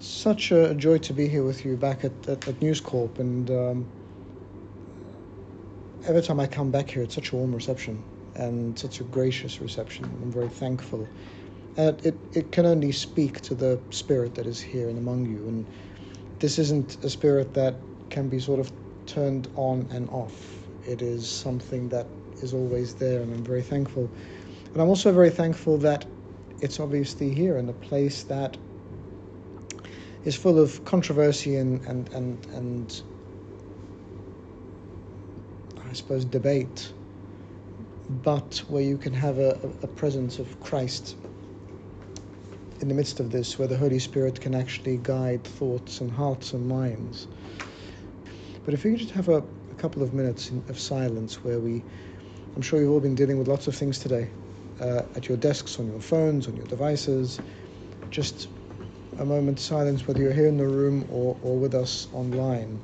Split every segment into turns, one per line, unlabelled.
such a joy to be here with you back at, at, at News Corp, and um, every time I come back here, it's such a warm reception and such a gracious reception. I'm very thankful. And it, it can only speak to the spirit that is here and among you. And this isn't a spirit that can be sort of turned on and off. It is something that is always there, and I'm very thankful. And I'm also very thankful that it's obviously here in a place that is full of controversy and and and, and I suppose debate, but where you can have a, a presence of Christ in the midst of this, where the Holy Spirit can actually guide thoughts and hearts and minds. But if we could just have a, a couple of minutes in, of silence where we, I'm sure you've all been dealing with lots of things today, uh, at your desks, on your phones, on your devices, just a moment's silence, whether you're here in the room or, or with us online,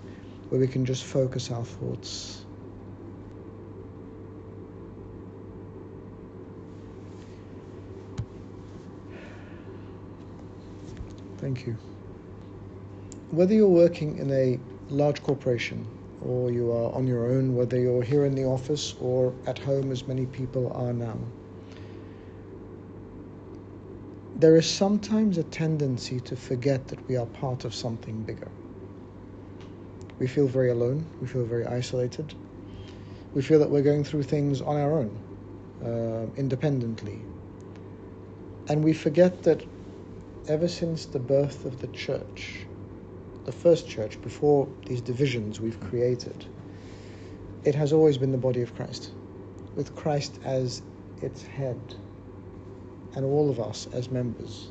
where we can just focus our thoughts. Thank you. Whether you're working in a large corporation or you are on your own, whether you're here in the office or at home, as many people are now, there is sometimes a tendency to forget that we are part of something bigger. We feel very alone, we feel very isolated, we feel that we're going through things on our own, uh, independently. And we forget that ever since the birth of the church, the first church, before these divisions we've created, it has always been the body of Christ, with Christ as its head and all of us as members.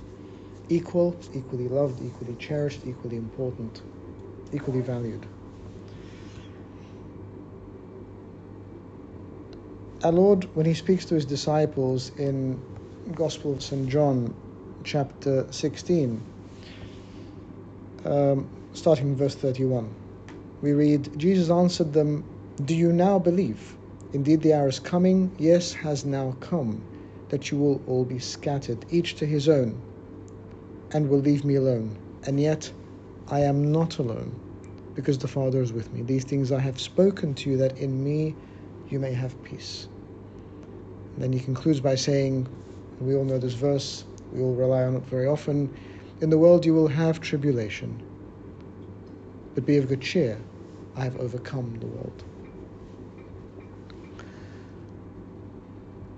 Equal, equally loved, equally cherished, equally important, equally valued. Our Lord, when He speaks to His disciples in Gospel of St. John, chapter 16, um, starting in verse 31, we read, Jesus answered them, Do you now believe? Indeed, the hour is coming, yes, has now come that you will all be scattered, each to his own, and will leave me alone. And yet I am not alone, because the Father is with me. These things I have spoken to you, that in me you may have peace. And then he concludes by saying, we all know this verse, we all rely on it very often In the world you will have tribulation, but be of good cheer, I have overcome the world.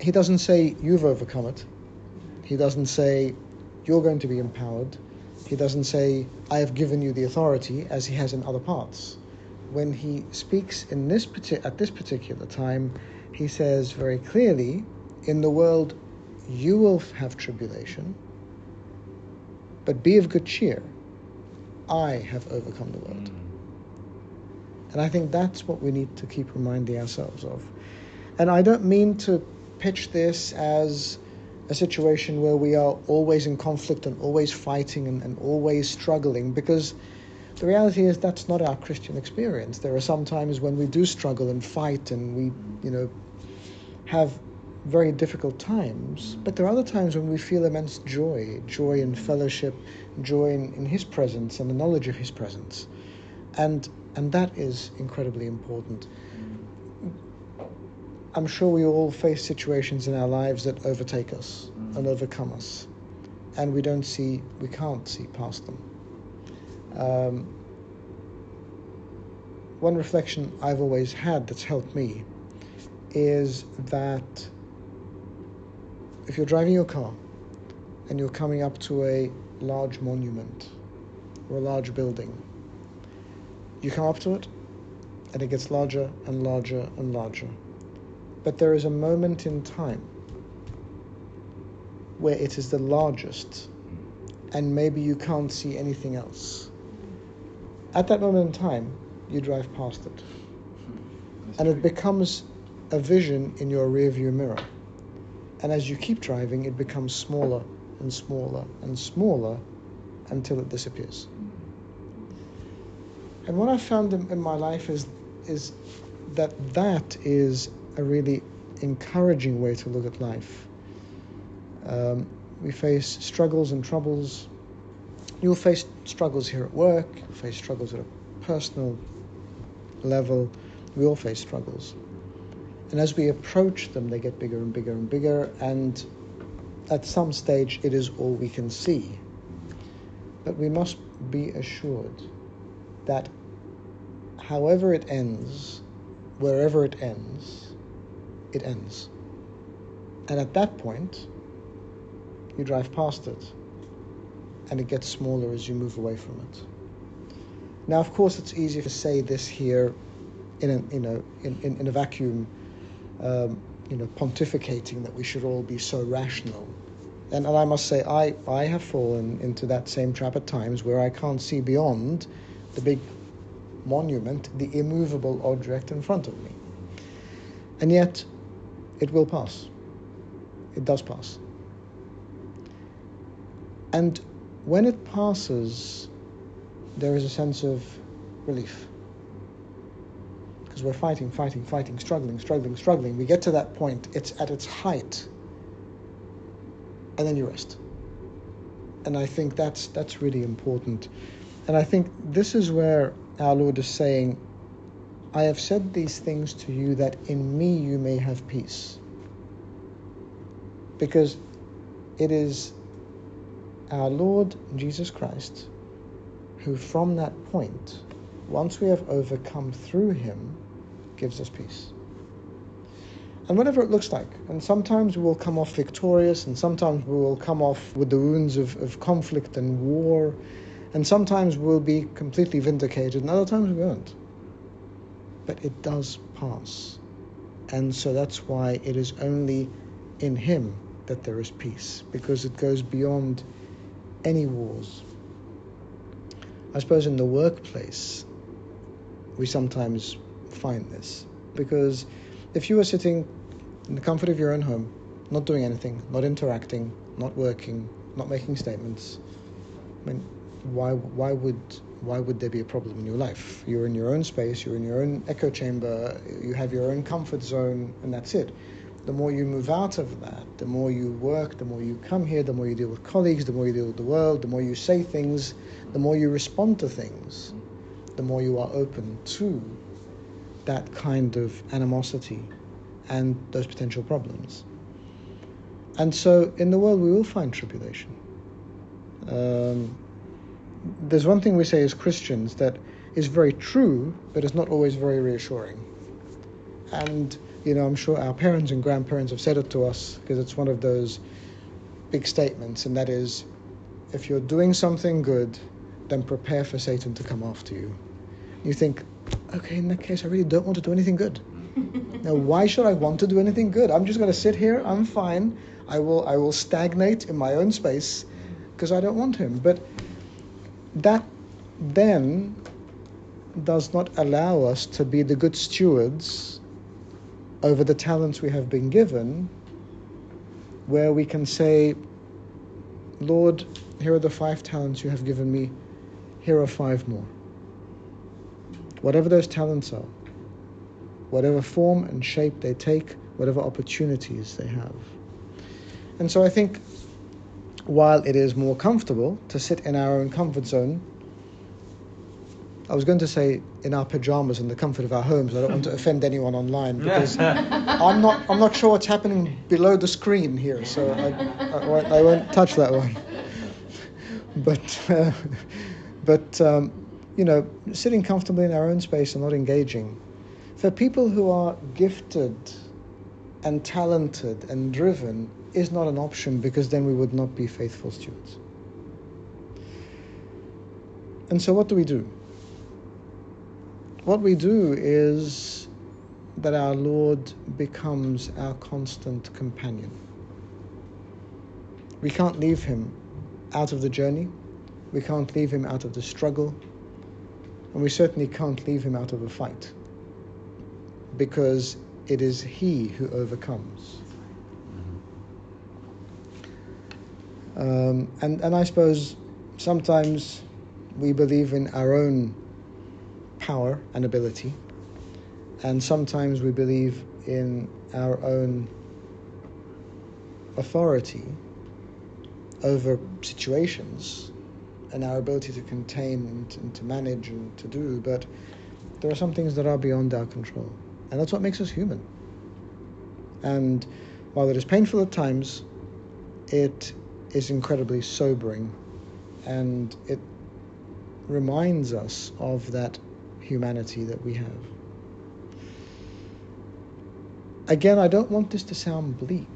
He doesn't say you've overcome it. He doesn't say you're going to be empowered. He doesn't say I have given you the authority as he has in other parts. When he speaks in this at this particular time, he says very clearly, in the world you will have tribulation, but be of good cheer. I have overcome the world. Mm. And I think that's what we need to keep reminding ourselves of. And I don't mean to pitch this as a situation where we are always in conflict and always fighting and, and always struggling because the reality is that's not our Christian experience. There are some times when we do struggle and fight and we, you know, have very difficult times, but there are other times when we feel immense joy, joy in fellowship, joy in, in His presence and the knowledge of His presence. And, and that is incredibly important. I'm sure we all face situations in our lives that overtake us mm. and overcome us, and we don't see, we can't see past them. Um, one reflection I've always had that's helped me is that if you're driving your car and you're coming up to a large monument or a large building, you come up to it and it gets larger and larger and larger but there is a moment in time where it is the largest and maybe you can't see anything else. At that moment in time, you drive past it. Hmm. and it becomes a vision in your rearview mirror. And as you keep driving, it becomes smaller and smaller and smaller until it disappears. And what I found in, in my life is, is that that is a really encouraging way to look at life. Um, we face struggles and troubles, You'll face struggles here at work, you'll face struggles at a personal level. We all face struggles. And as we approach them, they get bigger and bigger and bigger, and at some stage, it is all we can see. But we must be assured that however it ends, wherever it ends, it ends. And at that point, you drive past it, and it gets smaller as you move away from it. Now, of course, it's easier to say this here in a, you know, in, in, in a vacuum, um, you know, pontificating that we should all be so rational. And, and I must say, I, I have fallen into that same trap at times where I can't see beyond the big monument, the immovable object in front of me. And yet, it will pass. It does pass. And when it passes, there is a sense of relief. Because we're fighting, fighting, fighting, struggling, struggling, struggling. We get to that point, it's at its height, and then you rest. And I think that's that's really important. And I think this is where our Lord is saying, I have said these things to you that in me you may have peace. Because it is our Lord Jesus Christ who, from that point, once we have overcome through him, gives us peace. And whatever it looks like, and sometimes we will come off victorious, and sometimes we will come off with the wounds of, of conflict and war, and sometimes we'll be completely vindicated, and other times we won't. But it does pass. And so that's why it is only in Him that there is peace, because it goes beyond any wars. I suppose in the workplace, we sometimes find this, because if you are sitting in the comfort of your own home, not doing anything, not interacting, not working, not making statements, I mean, why why would why would there be a problem in your life? You're in your own space, you're in your own echo chamber, you have your own comfort zone, and that's it. The more you move out of that, the more you work, the more you come here, the more you deal with colleagues, the more you deal with the world, the more you say things, the more you respond to things, the more you are open to that kind of animosity and those potential problems. And so in the world we will find tribulation. Um, there's one thing we say as Christians that is very true, but is not always very reassuring. And, you know, I'm sure our parents and grandparents have said it to us because it's one of those big statements, and that is if you're doing something good, then prepare for Satan to come after you. You think, okay, in that case, I really don't want to do anything good. now, why should I want to do anything good? I'm just going to sit here, I'm fine. I will, I will stagnate in my own space because I don't want him. But that then does not allow us to be the good stewards over the talents we have been given, where we can say, Lord, here are the five talents you have given me, here are five more. Whatever those talents are, whatever form and shape they take, whatever opportunities they have. And so I think while it is more comfortable to sit in our own comfort zone, I was going to say in our pajamas in the comfort of our homes. I don't want to offend anyone online because I'm not I'm not sure what's happening below the screen here, so I, I, won't, I won't touch that one. But uh, but um, you know, sitting comfortably in our own space and not engaging. For people who are gifted and talented and driven is not an option because then we would not be faithful stewards. And so, what do we do? What we do is that our Lord becomes our constant companion. We can't leave Him out of the journey, we can't leave Him out of the struggle, and we certainly can't leave Him out of the fight because it is He who overcomes. Um, and, and I suppose sometimes we believe in our own power and ability, and sometimes we believe in our own authority over situations and our ability to contain and, and to manage and to do, but there are some things that are beyond our control. And that's what makes us human. And while it is painful at times, it is incredibly sobering and it reminds us of that humanity that we have. Again, I don't want this to sound bleak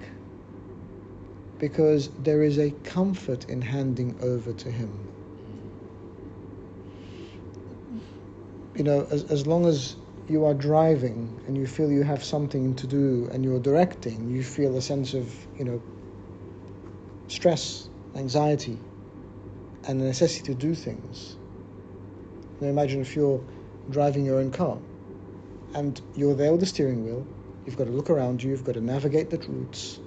because there is a comfort in handing over to Him. You know, as, as long as you are driving and you feel you have something to do and you're directing, you feel a sense of, you know, stress, anxiety, and the necessity to do things. Now imagine if you're driving your own car and you're there with the steering wheel, you've got to look around you, you've got to navigate the routes,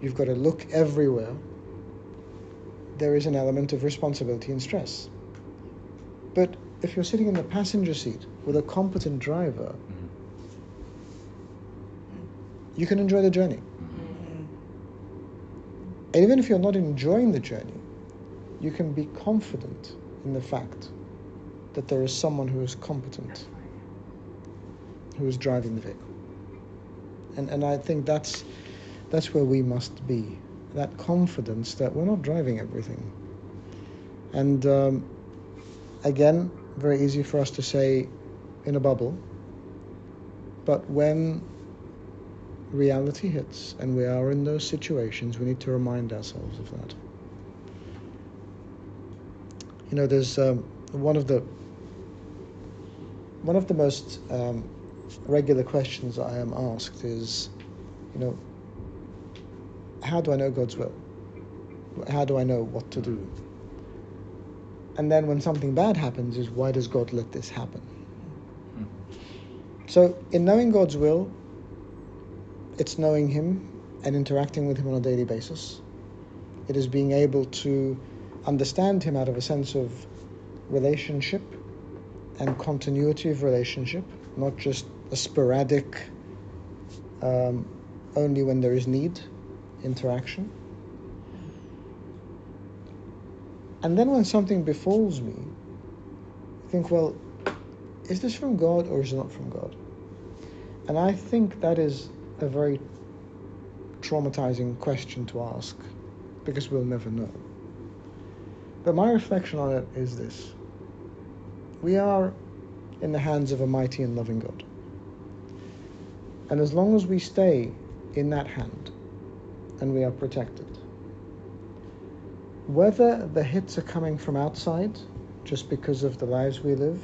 you've got to look everywhere. There is an element of responsibility and stress. But if you're sitting in the passenger seat with a competent driver, mm-hmm. you can enjoy the journey. Mm-hmm. And even if you're not enjoying the journey, you can be confident in the fact that there is someone who is competent, who is driving the vehicle. And, and I think that's, that's where we must be that confidence that we're not driving everything. And um, again, very easy for us to say in a bubble, but when reality hits and we are in those situations, we need to remind ourselves of that. You know, there's um, one of the one of the most um, regular questions that I am asked is, you know, how do I know God's will? How do I know what to do? And then when something bad happens, is why does God let this happen? So, in knowing God's will, it's knowing Him and interacting with Him on a daily basis. It is being able to understand Him out of a sense of relationship and continuity of relationship, not just a sporadic, um, only when there is need interaction. And then when something befalls me, I think, well, is this from God or is it not from God? And I think that is a very traumatizing question to ask because we'll never know. But my reflection on it is this we are in the hands of a mighty and loving God. And as long as we stay in that hand and we are protected, whether the hits are coming from outside just because of the lives we live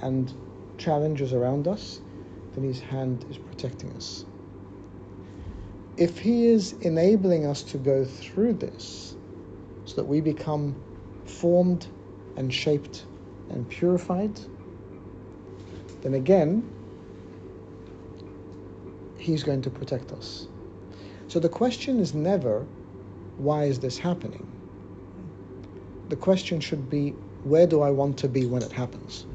and challenges around us, then His hand is protecting us. If He is enabling us to go through this so that we become formed and shaped and purified, then again, He's going to protect us. So the question is never, why is this happening? The question should be, where do I want to be when it happens?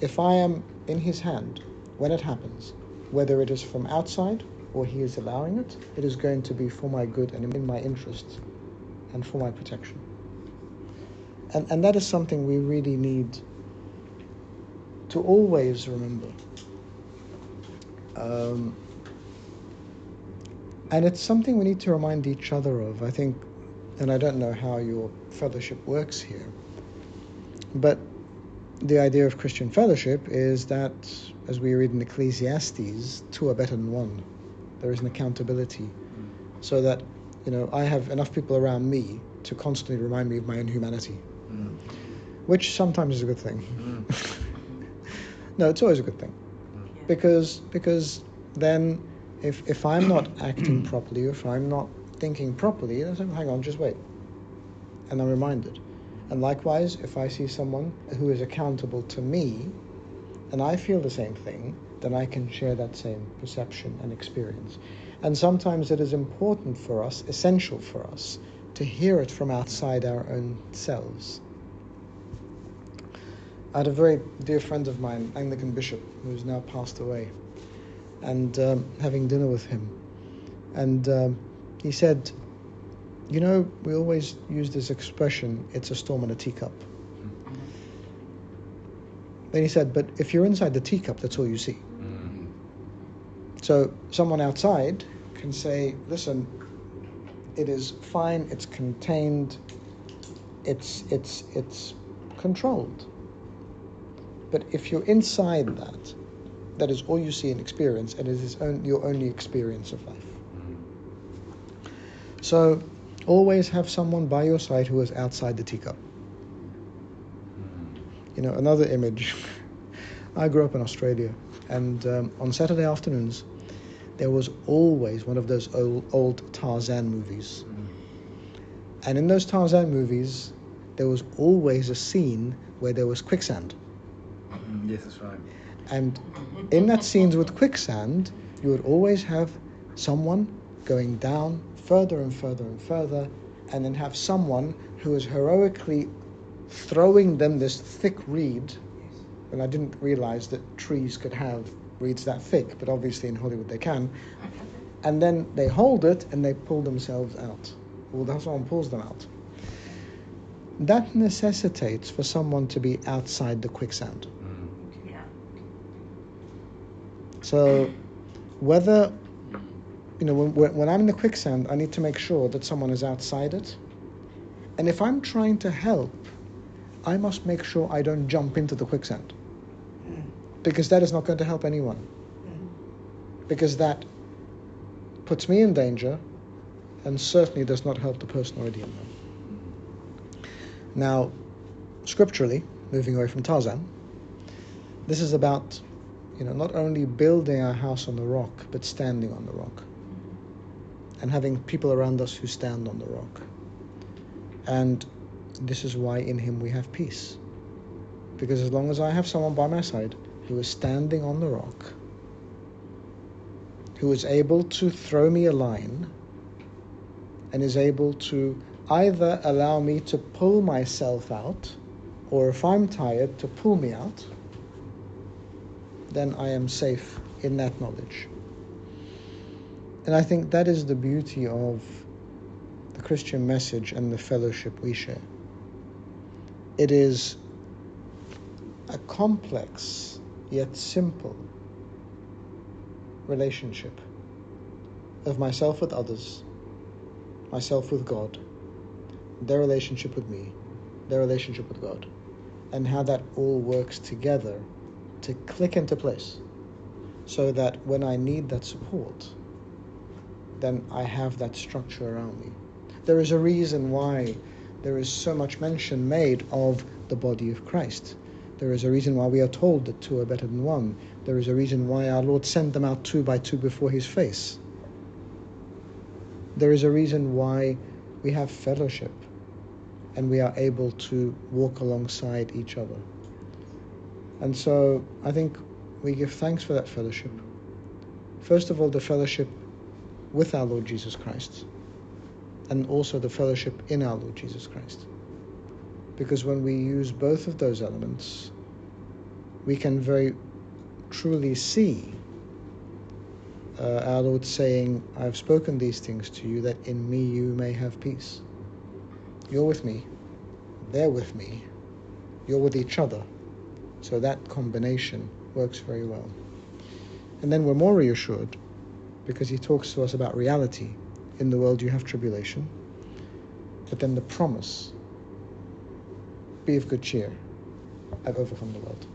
If I am in His hand when it happens, whether it is from outside or He is allowing it, it is going to be for my good and in my interest and for my protection. And, and that is something we really need to always remember. Um, and it's something we need to remind each other of. I think, and I don't know how your fellowship works here, but the idea of Christian fellowship is that, as we read in Ecclesiastes, two are better than one. There is an accountability, so that you know I have enough people around me to constantly remind me of my own humanity mm. which sometimes is a good thing. Mm. no, it's always a good thing, yeah. because because then if if I'm not acting properly, if I'm not thinking properly, then hang on, just wait, and I'm reminded. And likewise, if I see someone who is accountable to me, and I feel the same thing, then I can share that same perception and experience. And sometimes it is important for us, essential for us, to hear it from outside our own selves. I had a very dear friend of mine, Anglican bishop, who's now passed away, and um, having dinner with him, and um, he said, You know, we always use this expression, it's a storm in a teacup. Then he said, but if you're inside the teacup, that's all you see. So someone outside can say, listen, it is fine, it's contained, it's it's it's controlled. But if you're inside that, that is all you see and experience, and it is on, your only experience of life. So always have someone by your side who is outside the teacup. You know, another image. I grew up in Australia, and um, on Saturday afternoons, there was always one of those old, old Tarzan movies. And in those Tarzan movies, there was always a scene where there was quicksand.
Mm. Yes, that's right.
And in that scenes with quicksand, you would always have someone going down further and further and further, and then have someone who is heroically throwing them this thick reed. And I didn't realize that trees could have reeds that thick, but obviously in Hollywood they can. And then they hold it and they pull themselves out. Well, that's someone pulls them out. That necessitates for someone to be outside the quicksand.
Mm.
Yeah.
So, whether you know when, when I'm in the quicksand, I need to make sure that someone is outside it. And if I'm trying to help, I must make sure I don't jump into the quicksand because that is not going to help anyone. Because that puts me in danger, and certainly does not help the person already in there. Now, scripturally, moving away from Tarzan, this is about, you know, not only building our house on the rock, but standing on the rock. And having people around us who stand on the rock. And this is why in Him we have peace. Because as long as I have someone by my side who is standing on the rock, who is able to throw me a line, and is able to either allow me to pull myself out, or if I'm tired, to pull me out, then I am safe in that knowledge. And I think that is the beauty of the Christian message and the fellowship we share. It is a complex yet simple relationship of myself with others, myself with God, their relationship with me, their relationship with God, and how that all works together to click into place so that when I need that support, then I have that structure around me. There is a reason why there is so much mention made of the body of Christ. There is a reason why we are told that two are better than one. There is a reason why our Lord sent them out two by two before his face. There is a reason why we have fellowship and we are able to walk alongside each other. And so I think we give thanks for that fellowship. First of all, the fellowship with our Lord Jesus Christ, and also the fellowship in our Lord Jesus Christ. Because when we use both of those elements, we can very truly see uh, our Lord saying, I have spoken these things to you that in me you may have peace. You're with me, they're with me, you're with each other. So that combination works very well. And then we're more reassured because he talks to us about reality. In the world you have tribulation, but then the promise be of good cheer. I've overcome the world.